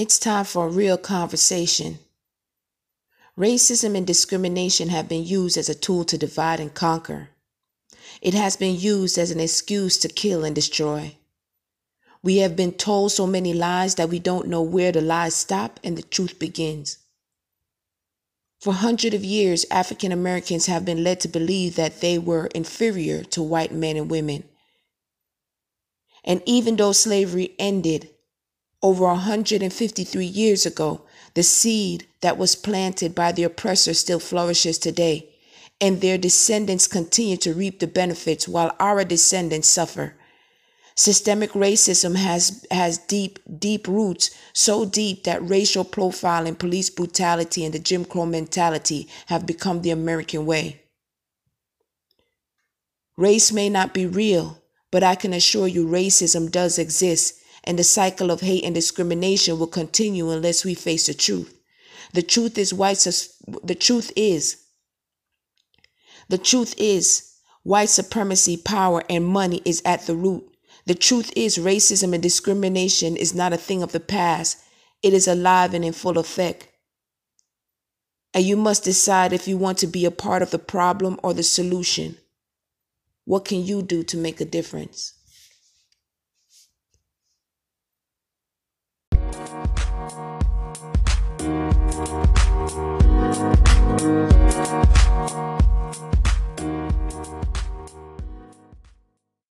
It's time for a real conversation. Racism and discrimination have been used as a tool to divide and conquer. It has been used as an excuse to kill and destroy. We have been told so many lies that we don't know where the lies stop and the truth begins. For hundreds of years, African Americans have been led to believe that they were inferior to white men and women. And even though slavery ended over 153 years ago, the seed that was planted by the oppressor still flourishes today, and their descendants continue to reap the benefits while our descendants suffer. Systemic racism has, has deep, deep roots, so deep that racial profiling, police brutality, and the Jim Crow mentality have become the American way. Race may not be real, but I can assure you racism does exist, and the cycle of hate and discrimination will continue unless we face the truth. The truth is white the truth is the truth is white supremacy, power, and money is at the root. The truth is, racism and discrimination is not a thing of the past, it is alive and in full effect. And you must decide if you want to be a part of the problem or the solution. What can you do to make a difference? Thank